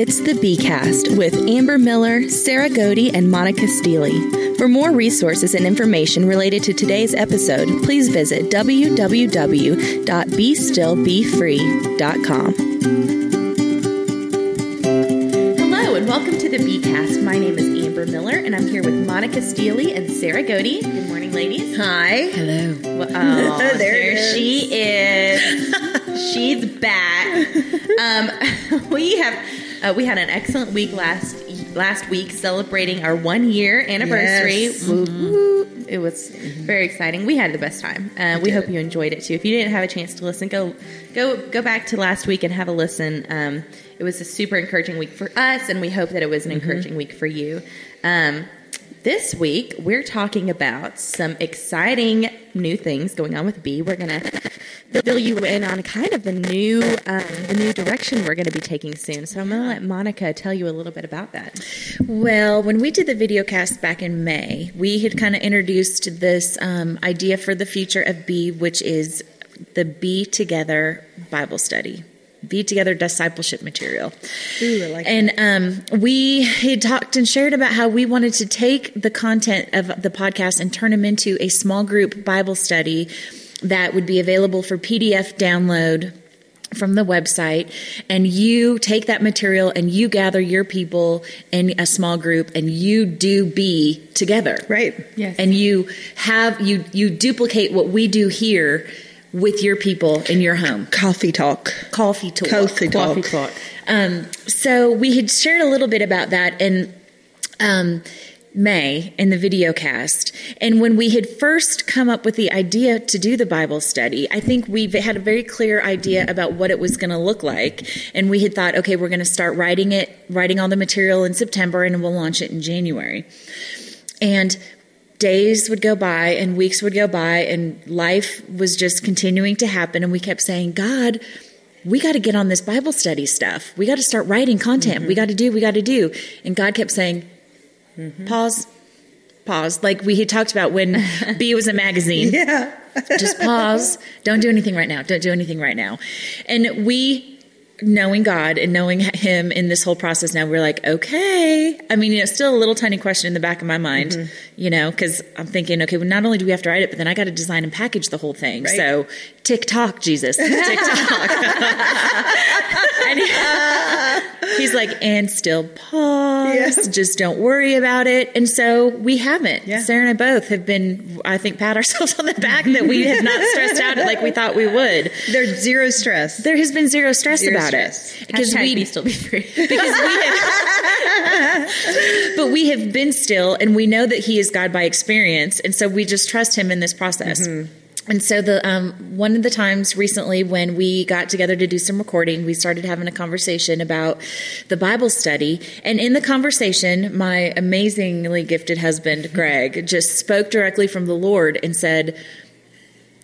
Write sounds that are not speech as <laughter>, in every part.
it's the Cast with Amber Miller, Sarah Godey, and Monica Steely. For more resources and information related to today's episode, please visit www.bestillbefree.com. Hello, and welcome to the Cast. My name is Amber Miller, and I'm here with Monica Steely and Sarah Godey. Good morning, ladies. Hi. Hello. Well, <laughs> oh, there, there she is. <laughs> She's back. Um, <laughs> we have uh, we had an excellent week last last week celebrating our one year anniversary. Yes. Mm-hmm. It was very exciting. We had the best time. Uh, we hope you enjoyed it too. If you didn't have a chance to listen, go go go back to last week and have a listen. Um, it was a super encouraging week for us, and we hope that it was an mm-hmm. encouraging week for you. Um, this week, we're talking about some exciting new things going on with B. We're going to fill you in on kind of the new um, the new direction we're going to be taking soon. So I'm going to let Monica tell you a little bit about that. Well, when we did the video cast back in May, we had kind of introduced this um, idea for the future of B, which is the Be Together Bible study be together discipleship material. Ooh, like and um, we had talked and shared about how we wanted to take the content of the podcast and turn them into a small group Bible study that would be available for PDF download from the website. And you take that material and you gather your people in a small group and you do be together. Right. Yes. And you have you you duplicate what we do here with your people in your home. Coffee talk. Coffee talk. Coffee talk. Coffee talk. Um, so we had shared a little bit about that in um, May in the video cast. And when we had first come up with the idea to do the Bible study, I think we had a very clear idea about what it was going to look like. And we had thought, okay, we're going to start writing it, writing all the material in September, and we'll launch it in January. And days would go by and weeks would go by and life was just continuing to happen. And we kept saying god we got to get on this bible study stuff. We got to start writing content. Mm-hmm. we got to do we got to do. And god kept saying mm-hmm. pause pause. Like we had talked about when b was a magazine. <laughs> Yeah. Just pause. Don't do anything right now. Don't do anything right now. And we knowing God and knowing Him in this whole process now, we're like, okay. I mean, you know, still a little tiny question in the back of my mind, mm-hmm. you know, because I'm thinking, okay, well, not only do we have to write it, but then I got to design and package the whole thing. Right. So, TikTok, Jesus, tick TikTok. <laughs> <laughs> he's like, and still pause. Yes. Just don't worry about it. And so we haven't. Yeah. Sarah and I both have been, I think, pat ourselves on the back that we have not stressed out like we thought we would. There's zero stress. There has been zero stress zero about it because we be still be free. <laughs> Because we have, but we have been still, and we know that He is God by experience, and so we just trust Him in this process. Mm-hmm. And so the um, one of the times recently when we got together to do some recording, we started having a conversation about the Bible study. And in the conversation, my amazingly gifted husband, Greg, just spoke directly from the Lord and said,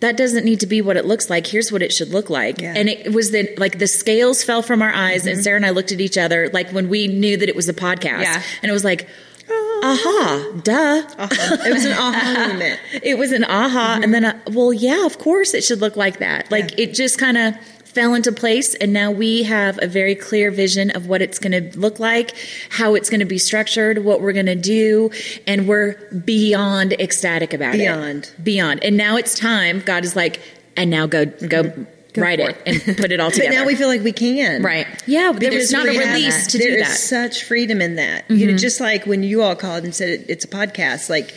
that doesn't need to be what it looks like. Here's what it should look like. Yeah. And it was the like the scales fell from our eyes, mm-hmm. and Sarah and I looked at each other like when we knew that it was a podcast. Yeah. And it was like, aha, duh. Uh-huh. It was an aha moment. <laughs> it was an aha. Mm-hmm. And then, uh, well, yeah, of course it should look like that. Like yeah. it just kind of fell into place. And now we have a very clear vision of what it's going to look like, how it's going to be structured, what we're going to do. And we're beyond ecstatic about beyond. it. Beyond. Beyond. And now it's time. God is like, and now go, mm-hmm. go write it and put it all together. <laughs> but now we feel like we can. Right. Yeah, there's not a release to there do that. There's such freedom in that. Mm-hmm. You know, mm-hmm. just like when you all called and said it, it's a podcast, like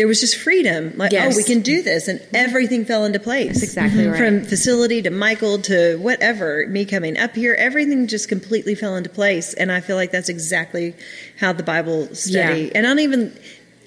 there was just freedom. Like, yes. oh, we can do this. And everything fell into place. That's exactly mm-hmm. right. From facility to Michael to whatever, me coming up here, everything just completely fell into place. And I feel like that's exactly how the Bible study, yeah. and I don't even,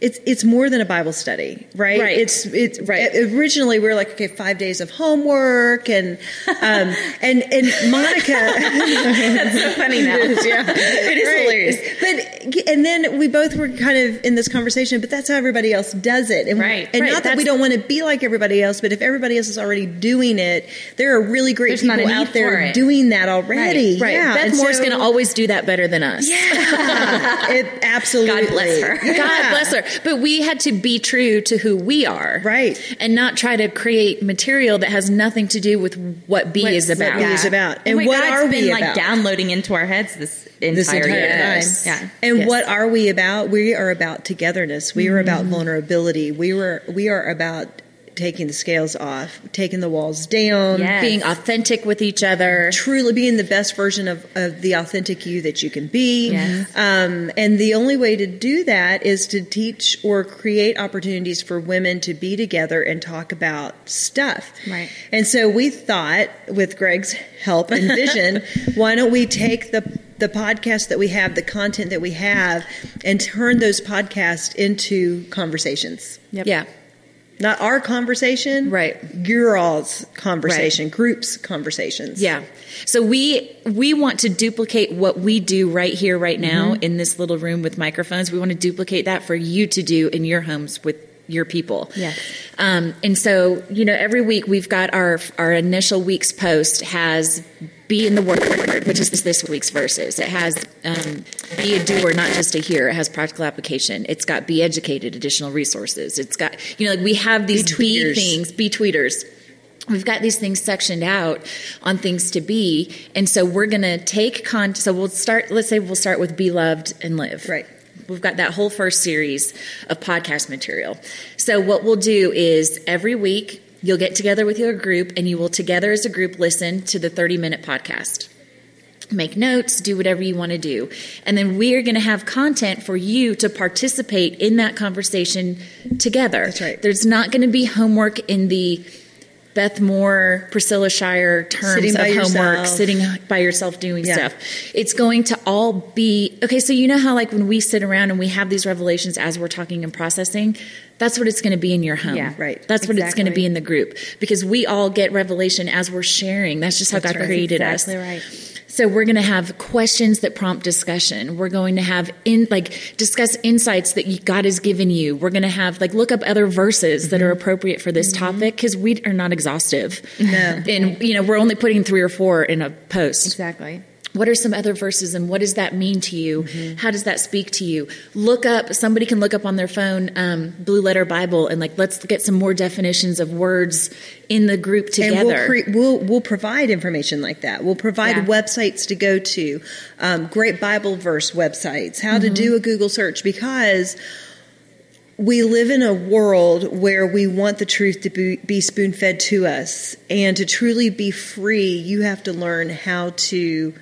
it's it's more than a Bible study, right? Right. It's it's right. Originally, we were like, okay, five days of homework, and um, <laughs> and and Monica. <laughs> That's so funny now. It is, <laughs> yeah, it is right. hilarious. But and then we both were kind of in this conversation, but that's how everybody else does it, and, right? And right. not that we don't want to be like everybody else, but if everybody else is already doing it, there are really great people out there doing that already. Right. right. Yeah. Beth Moore's so, going to always do that better than us. Yeah. it absolutely. God bless her. God bless her. Right. But we had to be true to who we are. Right. And not try to create material that has nothing to do with what B is about. B is about. And what what God's are been we like about? downloading into our heads this entire, this entire year. time. Yeah. And Yes. what are we about? We are about togetherness. We are about mm-hmm. vulnerability. We were we are about taking the scales off, taking the walls down, Yes. Being authentic with each other. truly being the best version of, of the authentic you that you can be. Yes. Um, and the only way to do that is to teach or create opportunities for women to be together and talk about stuff. Right. And so we thought, with Greg's help and vision, <laughs> why don't we take the the podcast that we have, the content that we have, and turn those podcasts into conversations. Yep. Yeah. Not our conversation, Right. Your all's conversation, groups conversations. Yeah. So we we want to duplicate what we do right here, right now, Mm-hmm. in this little room with microphones. We want to duplicate that for you to do in your homes with your people. Yes. Um, and so you know, every week we've got our our initial week's post has be in the word, which is this week's verses. It has um, be a doer, not just a hearer. It has practical application. It's got be educated, additional resources. It's got you know, like we have these be tweeters. things, be tweeters. We've got these things sectioned out on things to be, and so we're going to take con. So we'll start. Let's say we'll start with be loved and live. Right. We've got that whole first series of podcast material. So what we'll do is every week you'll get together with your group, and you will together as a group listen to the thirty minute podcast make notes, do whatever you want to do. And then we are going to have content for you to participate in that conversation together. That's right. There's not going to be homework in the Beth Moore, Priscilla Shirer terms Sitting of homework, yourself. sitting by yourself doing Yeah. stuff. It's going to all be okay. So, you know how, like, when we sit around and we have these revelations as we're talking and processing, that's what it's going to be in your home. Yeah. Right. That's what it's going to be in the group because we all get revelation as we're sharing. That's just how That's God right. created exactly us. right. So we're going to have questions that prompt discussion. We're going to have in like discuss insights that God has given you. We're going to have like look up other verses that are mm-hmm. appropriate for this mm-hmm. topic because we are not exhaustive. No. and you know we're only putting three or four in a post. Exactly. What are some other verses and what does that mean to you? Mm-hmm. How does that speak to you? Look up, somebody can look up on their phone um, Blue Letter Bible and like, let's get some more definitions of words in the group together. And we'll, cre- we'll we'll provide information like that. We'll provide Yeah. websites to go to, um, great Bible verse websites, how to Mm-hmm. do a Google search because we live in a world where we want the truth to be, be spoon fed to us, and to truly be free, you have to learn how to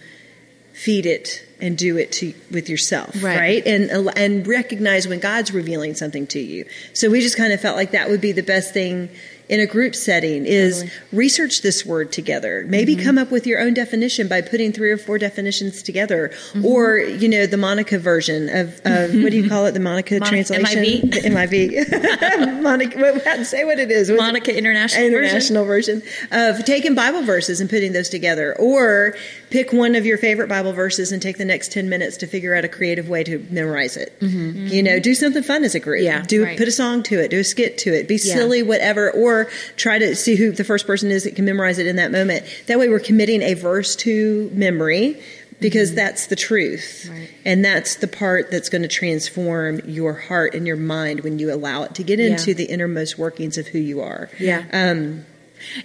feed it and do it to with yourself, Right. right? And and recognize when God's revealing something to you. So we just kind of felt like that would be the best thing in a group setting is research this word together. Maybe Mm-hmm. come up with your own definition by putting three or four definitions together, Mm-hmm. or you know the Monica version of, of what do you call it? The Monica Mon- translation, MIV? The MIV. <laughs> Monica, what, how to say what it is? What's it? Monica International, version. international version. of taking Bible verses and putting those together, or pick one of your favorite Bible verses and take the next ten minutes to figure out a creative way to memorize it. You know, do something fun as a group. Mm-hmm. Yeah, do right. put a song to it, do a skit to it, be Yeah. silly, whatever, or try to see who the first person is that can memorize it in that moment. That way, we're committing a verse to memory. Because Mm-hmm. that's the truth. Right. And that's the part that's going to transform your heart and your mind when you allow it to get into Yeah. the innermost workings of who you are. Yeah. Um,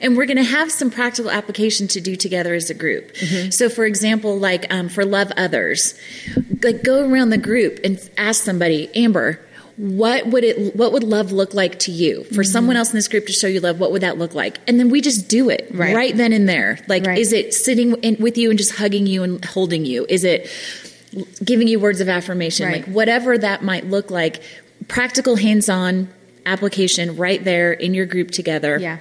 And we're going to have some practical application to do together as a group. Mm-hmm. So, for example, like um, for love others, like go around the group and ask somebody, Amber, what would it? What would love look like to you? For Mm-hmm. someone else in this group to show you love, what would that look like? And then we just do it Right. right, then and there. Like, Right. is it sitting in, with you and just hugging you and holding you? Is it giving you words of affirmation? Right. Like whatever that might look like, practical, hands-on application right there in your group together Yeah.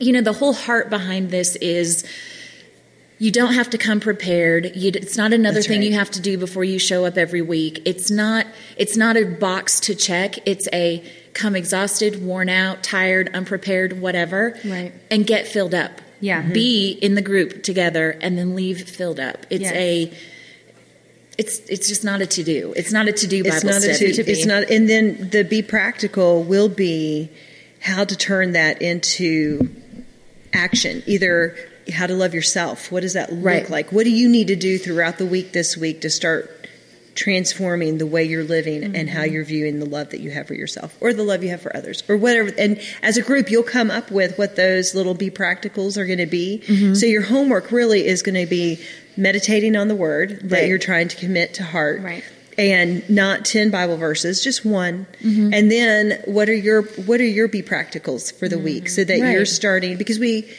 You know the whole heart behind this is you don't have to come prepared. You, it's not another That's thing right. you have to do before you show up every week. It's not it's not a box to check. It's a come exhausted worn out tired unprepared whatever Right. and get filled up. Yeah. be mm-hmm. in the group together and then leave filled up. It's Yes. a it's it's just not a to do it's not a to do bible it's not a study. two, it's not and then the be practical will be how to turn that into action either how to love yourself what does that look Right. like what do you need to do throughout the week this week to start transforming the way you're living mm-hmm. and how you're viewing the love that you have for yourself or the love you have for others or whatever. And as a group, you'll come up with what those little be practicals are going to be. Mm-hmm. So your homework really is going to be meditating on the word right. that you're trying to commit to heart. Right and not 10 bible verses just one mm-hmm. and then what are your what are your be practicals for the mm-hmm. week so that right. you're starting because we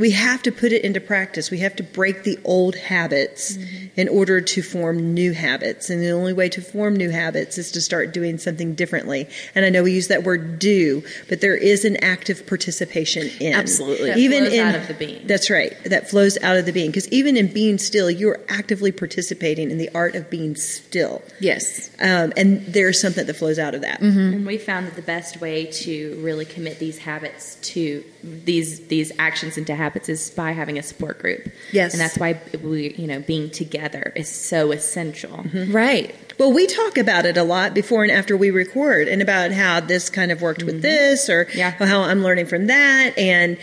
we have to put it into practice. We have to break the old habits mm-hmm. in order to form new habits. And the only way to form new habits is to start doing something differently. And I know we use that word do, but there is an active participation in. Absolutely. That even in, out of the being. That's right. That flows out of the being. Because even in being still, you're actively participating in the art of being still. Yes. Um, and there's something that flows out of that. Mm-hmm. And we found that the best way to really commit these habits to these these actions into habits is by having a support group. Yes, and that's why we, you know, being together is so essential. Mm-hmm. Right. Well, we talk about it a lot before and after we record, and about how this kind of worked mm-hmm. with this, or yeah. how I'm learning from that, and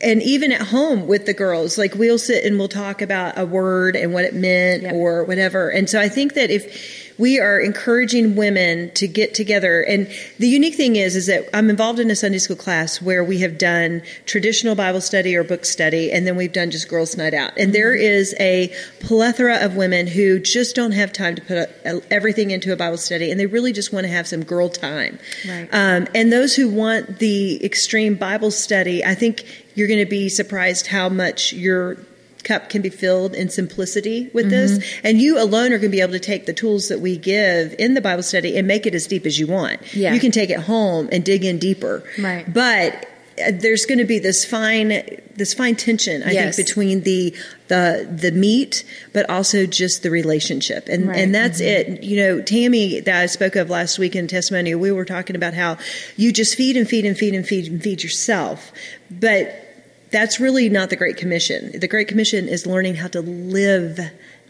and even at home with the girls, like we'll sit and we'll talk about a word and what it meant yep. or whatever. And so I think that if we are encouraging women to get together. And the unique thing is, is that I'm involved in a Sunday school class where we have done traditional Bible study or book study, and then we've done just girls' night out. And there mm-hmm. a plethora of women who just don't have time to put everything into a Bible study, and they really just want to have some girl time. Right. Um, and those who want the extreme Bible study, I think you're going to be surprised how much your cup can be filled in simplicity with mm-hmm. this. And you alone are going to be able to take the tools that we give in the Bible study and make it as deep as you want. Yeah. You can take it home and dig in deeper. Right. But uh, there's going to be this fine this fine tension I yes. think between the the the meat but also just the relationship and right. and that's mm-hmm. it you know Tammy that I spoke of last week in testimony we were talking about how you just feed and feed and feed and feed and feed yourself but that's really not the Great Commission. The Great Commission is learning how to live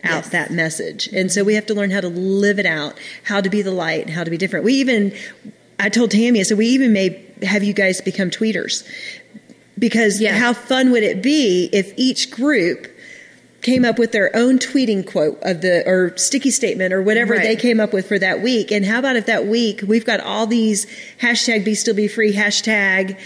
out yes. that message. And so we have to learn how to live it out, how to be the light, how to be different. We even, I told Tammy, I said, we even may have you guys become tweeters. Because yeah. how fun would it be if each group came up with their own tweeting quote of the or sticky statement or whatever right. they came up with for that week and how about if that week we've got all these hashtag be still be free hashtag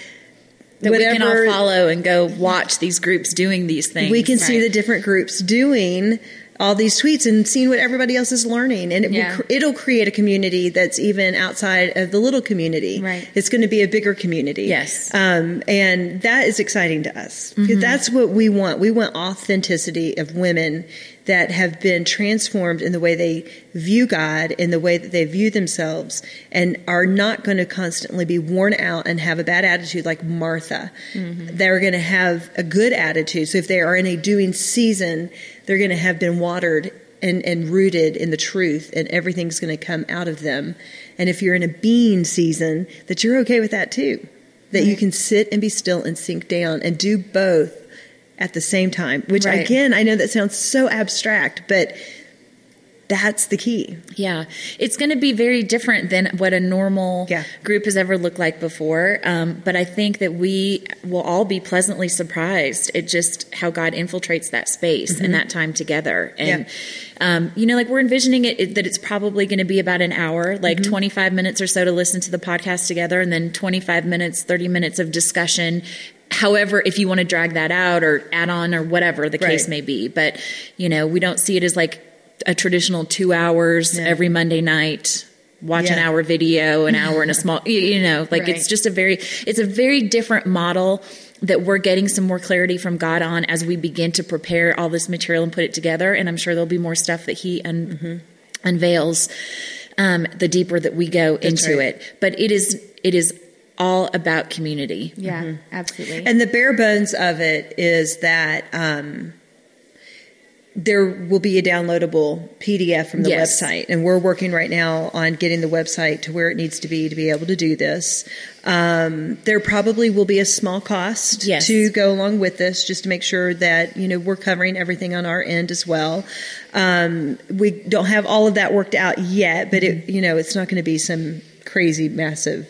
that whatever, we can all follow and go watch these groups doing these things. We can right. see the different groups doing all these tweets and seeing what everybody else is learning and it yeah. will, it'll create a community that's even outside of the little community right it's going to be a bigger community yes um, and that is exciting to us mm-hmm. that's what we want we want authenticity of women that have been transformed in the way they view God, in the way that they view themselves, and are not going to constantly be worn out and have a bad attitude like Martha. Mm-hmm. They're going to have a good attitude. So if they are in a doing season, they're going to have been watered and, and rooted in the truth, and everything's going to come out of them. And if you're in a being season, that you're okay with that too. That right. you can sit and be still and sink down and do both at the same time, which right. again, I know that sounds so abstract, but that's the key. Yeah. It's going to be very different than what a normal yeah. group has ever looked like before. Um, but I think that we will all be pleasantly surprised at just how God infiltrates that space mm-hmm. and that time together. And, yeah. um, you know, like we're envisioning it, it that it's probably going to be about an hour, like mm-hmm. 25 minutes or so to listen to the podcast together, and then 25 minutes, 30 minutes of discussion however if you want to drag that out or add on or whatever the case right. may be but you know we don't see it as like a traditional two hours yeah. every monday night watch yeah. an hour video an hour in a <laughs> small you know like right. it's just a very it's a very different model that we're getting some more clarity from god on as we begin to prepare all this material and put it together and i'm sure there'll be more stuff that he un- mm-hmm. unveils um, the deeper that we go That's into right. it but it is it is all about community. Yeah, mm-hmm. absolutely. And the bare bones of it is that um, there will be a downloadable PDF from the yes. website, and we're working right now on getting the website to where it needs to be to be able to do this. Um, there probably will be a small cost yes. to go along with this, just to make sure that you know we're covering everything on our end as well. Um, we don't have all of that worked out yet, but it you know it's not going to be some crazy massive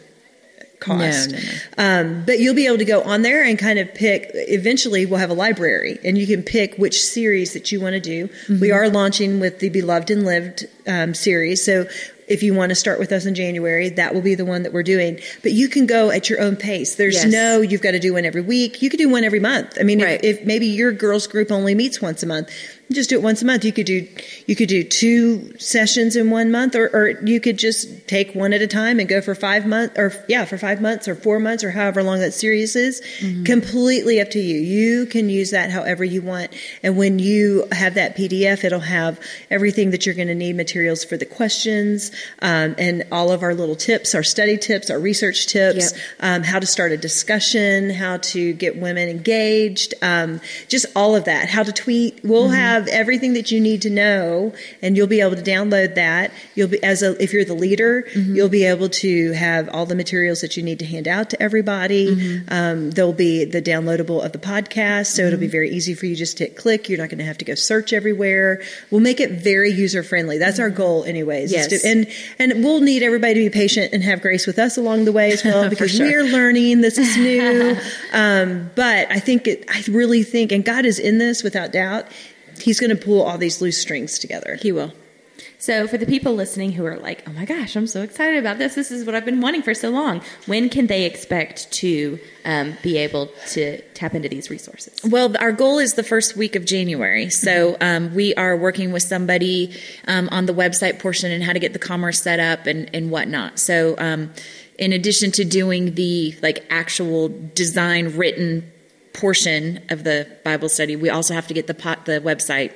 cost. No, no, Um, but you'll be able to go on there and kind of pick. Eventually, we'll have a library, and you can pick which series that you want to do. Mm-hmm. We are launching with the Beloved and Lived um, series, so. If you want to start with us in January, that will be the one that we're doing. But you can go at your own pace. There's Yes. no you've got to do one every week. You could do one every month. I mean, Right. if, if maybe your girls group only meets once a month, just do it once a month. You could do you could do two sessions in one month, or, or you could just take one at a time and go for five months, or yeah, for five months or four months or however long that series is. Mm-hmm. Completely up to you. You can use that however you want. And when you have that PDF, it'll have everything that you're going to need, materials for the questions, um, and all of our little tips, our study tips, our research tips, Yep. um, how to start a discussion, how to get women engaged, um, just all of that, how to tweet. We'll have everything that you need to know, and you'll be able to download that. You'll be as a if you're the leader, you'll be able to have all the materials that you need to hand out to everybody. Um, there'll be the downloadable of the podcast, so it'll be very easy for you just to hit click. You're not going to have to go search everywhere. We'll make it very user friendly. That's our goal, anyways. Yes. to- and and we'll need everybody to be patient and have grace with us along the way as well <laughs> because sure. we are learning. This is new, <laughs> um, but I think it. I really think, and God is in this without doubt. He's going to pull all these loose strings together. He will. So, for the people listening who are like, oh my gosh, I'm so excited about this. This is what I've been wanting for so long. When can they expect to um, be able to tap into these resources? Well, our goal is the first week of January. So um, we are working with somebody um, on the website portion and how to get the commerce set up and, and whatnot. So um, in addition to doing the like actual design written portion of the Bible study, we also have to get the pot, the website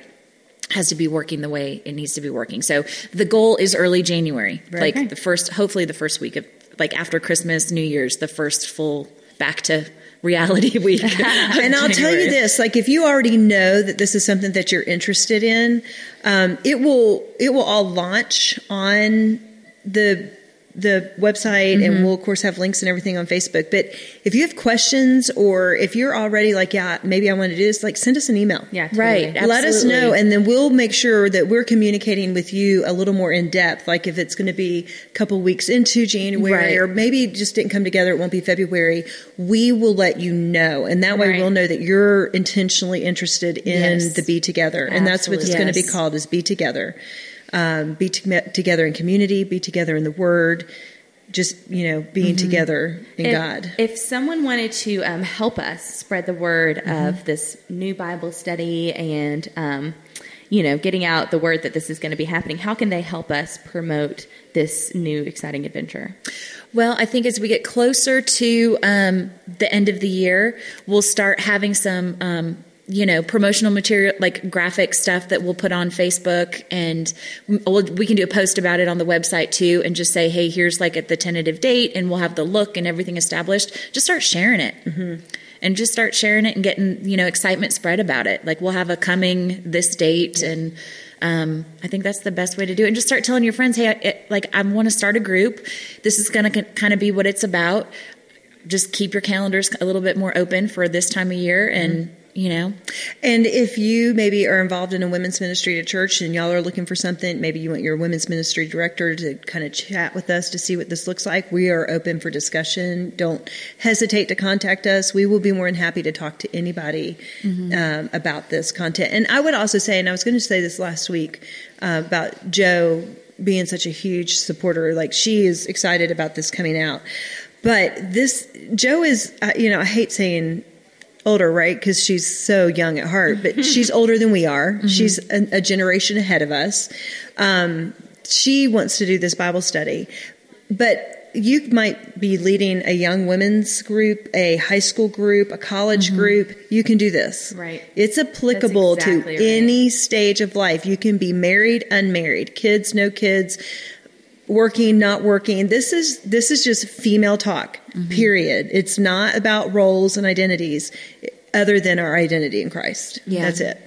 has to be working the way it needs to be working. So the goal is early January, like Okay. the first, hopefully the first week of like after Christmas, New Year's, the first full back to reality <laughs> week. <laughs> and I'll tell you this: like, if you already know that this is something that you're interested in, um, it will it will all launch on the the website, and mm-hmm. we'll of course have links and everything on Facebook. But if you have questions, or if you're already like, yeah, maybe I want to do this, like, send us an email. Yeah, Right. totally. Let us know, and then we'll make sure that we're communicating with you a little more in depth. Like if it's going to be a couple weeks into January, Right. or maybe it just didn't come together, it won't be February. We will let you know, and that way Right. we'll know that you're intentionally interested in Yes. the Be Together, and that's what it's Absolutely. going to be called: is Be Together. Um, be to- together in community, be together in the Word, just you know, being together in If- God. If someone wanted to um, help us spread the word of this new Bible study and, um, you know, getting out the word that this is going to be happening, how can they help us promote this new exciting adventure? Well, I think as we get closer to um, the end of the year, we'll start having some, um, you know, promotional material, like graphic stuff that we'll put on Facebook, and we'll, we can do a post about it on the website too, and just say, hey, here's like at the tentative date, and we'll have the look and everything established. Just start sharing it. And just start sharing it and getting, you know, excitement spread about it. Like we'll have a coming this date and um, I think that's the best way to do it. And just start telling your friends, hey, I, it, like I want to start a group. This is going to kind of be what it's about. Just keep your calendars a little bit more open for this time of year, and you know, And if you maybe are involved in a women's ministry at church and y'all are looking for something, maybe you want your women's ministry director to kind of chat with us to see what this looks like, we are open for discussion. Don't hesitate to contact us. We will be more than happy to talk to anybody um, about this content. And I would also say, and I was going to say this last week uh, about Joe being such a huge supporter, like she is excited about this coming out. But this, Joe is, uh, you know, I hate saying older, right? Because she's so young at heart, but <laughs> she's older than we are. She's a, a generation ahead of us. Um, she wants to do this Bible study, but you might be leading a young women's group, a high school group, a college group. You can do this. Right. It's applicable exactly to right. any stage of life. You can be married, unmarried, kids, no kids, working not working this is this is just female talk Mm-hmm. period it's not about roles and identities other than our identity in christ Yeah. that's it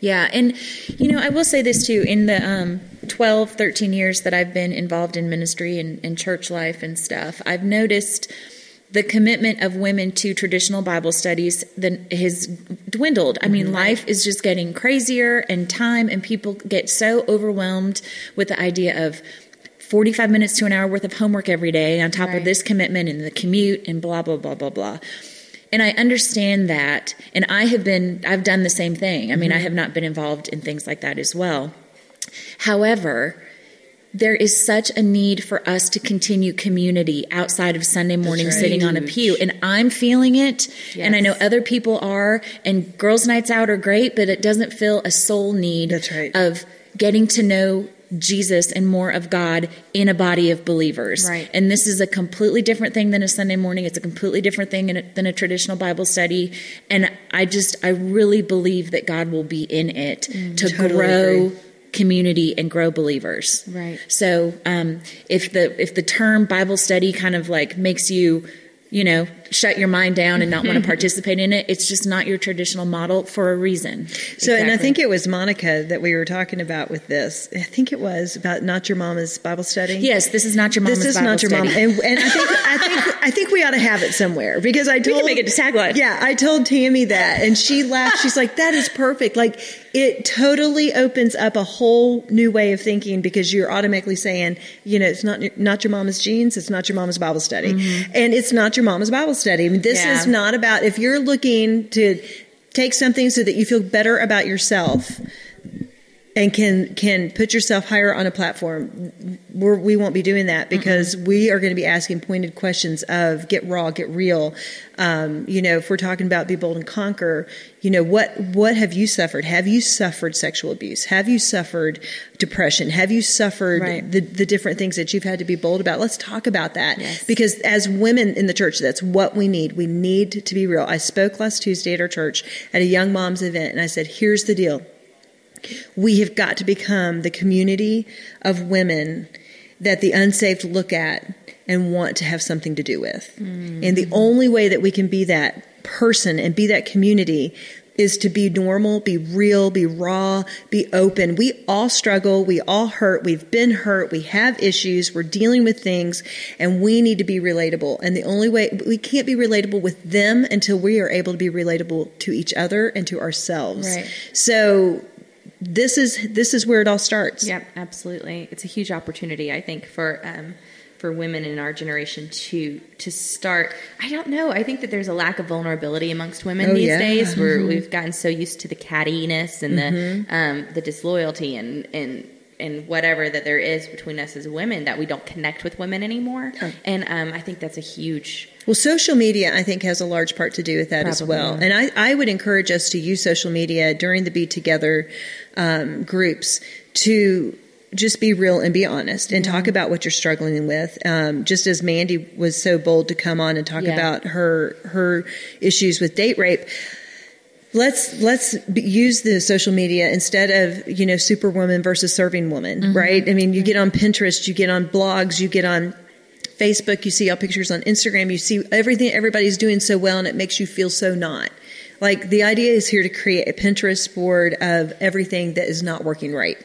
Yeah, and you know, I will say this too. In the um, 12, 13 years that I've been involved in ministry and, and church life and stuff, I've noticed the commitment of women to traditional Bible studies then has dwindled. I mean, life is just getting crazier and time and people get so overwhelmed with the idea of 45 minutes to an hour worth of homework every day on top right. of this commitment and the commute and blah, blah, blah, blah, blah. And I understand that. And I have been, I've done the same thing. I mean, mm-hmm. I have not been involved in things like that as well. However, there is such a need for us to continue community outside of Sunday morning right. sitting on a pew. And I'm feeling it. Yes. And I know other people are. And girls' nights out are great, but it doesn't fill a soul need right. of getting to know Jesus and more of God in a body of believers. Right. And this is a completely different thing than a Sunday morning. It's a completely different thing a, than a traditional Bible study. And I just, I really believe that God will be in it mm, to totally grow. Agree community and grow believers. Right. So um, if the if the term Bible study kind of like makes you you know, shut your mind down and not want to participate in it. It's just not your traditional model for a reason. So, exactly. and I think it was Monica that we were talking about with this. I think it was about not your mama's Bible study. Yes, this is not your mama's. This is Bible not your study. mom. And, and, I think I think I think we ought to have it somewhere because I told we can make it a tagline. Yeah, I told Tammy that, and she laughed. She's like, "That is perfect." Like it totally opens up a whole new way of thinking because you're automatically saying, you know, it's not not your mama's jeans, it's not your mama's Bible study, mm-hmm. and it's not your mama's Bible study. I mean, this yeah. is not about if you're looking to take something so that you feel better about yourself and can can put yourself higher on a platform we're, we will not be doing that because mm-hmm. we are going to be asking pointed questions of get raw get real. Um, you know if we're talking about be bold and conquer you know what what have you suffered? Have you suffered sexual abuse? Have you suffered depression? Have you suffered right. the, the different things that you've had to be bold about? Let's talk about that. Yes. because as women in the church that's what we need. We need to be real. I spoke last tuesday at our church at a young moms event and i said here's the deal we have got to become the community of women that the unsaved look at and want to have something to do with. Mm-hmm. And the only way that we can be that person and be that community is to be normal, be real, be raw, be open. We all struggle. We all hurt. We've been hurt. We have issues. We're dealing with things and we need to be relatable. And the only way we can't be relatable with them until we are able to be relatable to each other and to ourselves. Right. So this is this is where it all starts. Yep, absolutely. It's a huge opportunity, I think, for um, for women in our generation to to start. I don't know. I think that there's a lack of vulnerability amongst women oh, these yeah. days. Where mm-hmm. we've gotten so used to the cattiness and mm-hmm. the um, the disloyalty and and and whatever that there is between us as women that we don't connect with women anymore. Oh. And um, I think that's a huge. Well, social media, I think, has a large part to do with that Probably. as well. And I, I would encourage us to use social media during the Be Together um, groups to just be real and be honest and talk about what you're struggling with. Um, just as Mandy was so bold to come on and talk yeah. about her her issues with date rape let's let's use the social media instead of you know superwoman versus serving woman mm-hmm. right? I mean you get on pinterest you get on blogs you get on facebook you see all pictures on instagram you see everything everybody's doing so well and it makes you feel so not. Like the idea is here to create a pinterest board of everything that is not working right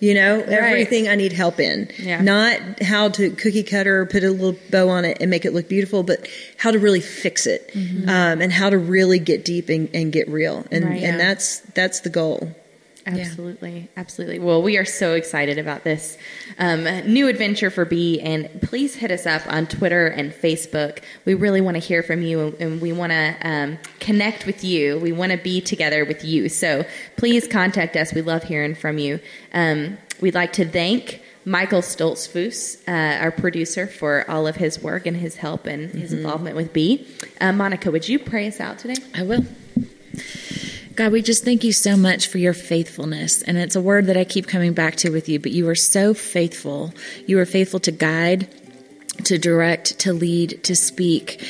you know, right. everything I need help in. Yeah. Not how to cookie cutter, put a little bow on it and make it look beautiful, but how to really fix it mm-hmm. um, and how to really get deep and, and get real. And, right, yeah. and that's, that's the goal. Absolutely, yeah. absolutely. Well, we are so excited about this um, new adventure for B, and please hit us up on Twitter and Facebook. We really want to hear from you, and we want to um, connect with you. We want to be together with you. So please contact us. We love hearing from you. Um, we'd like to thank Michael Stoltzfus, uh, our producer, for all of his work and his help and his mm-hmm. involvement with B. Uh, Monica, would you pray us out today? I will. God, we just thank you so much for your faithfulness. And it's a word that I keep coming back to with you, but you are so faithful. You are faithful to guide, to direct, to lead, to speak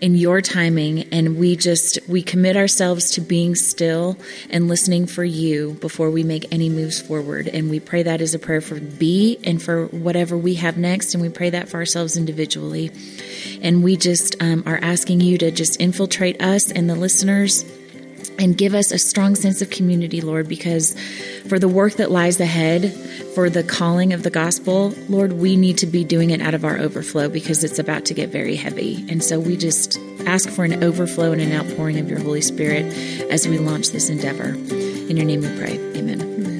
in your timing and we just we commit ourselves to being still and listening for you before we make any moves forward and we pray that as a prayer for B and for whatever we have next and we pray that for ourselves individually and we just um, are asking you to just infiltrate us and the listeners and give us a strong sense of community, Lord, because for the work that lies ahead, for the calling of the gospel, Lord, we need to be doing it out of our overflow because it's about to get very heavy. And so we just ask for an overflow and an outpouring of your Holy Spirit as we launch this endeavor. In your name we pray. Amen.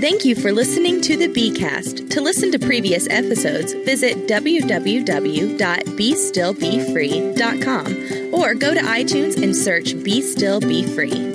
Thank you for listening to the Bcast. To listen to previous episodes, visit www.bestillbefree.com or go to iTunes and search Be Still Be Free.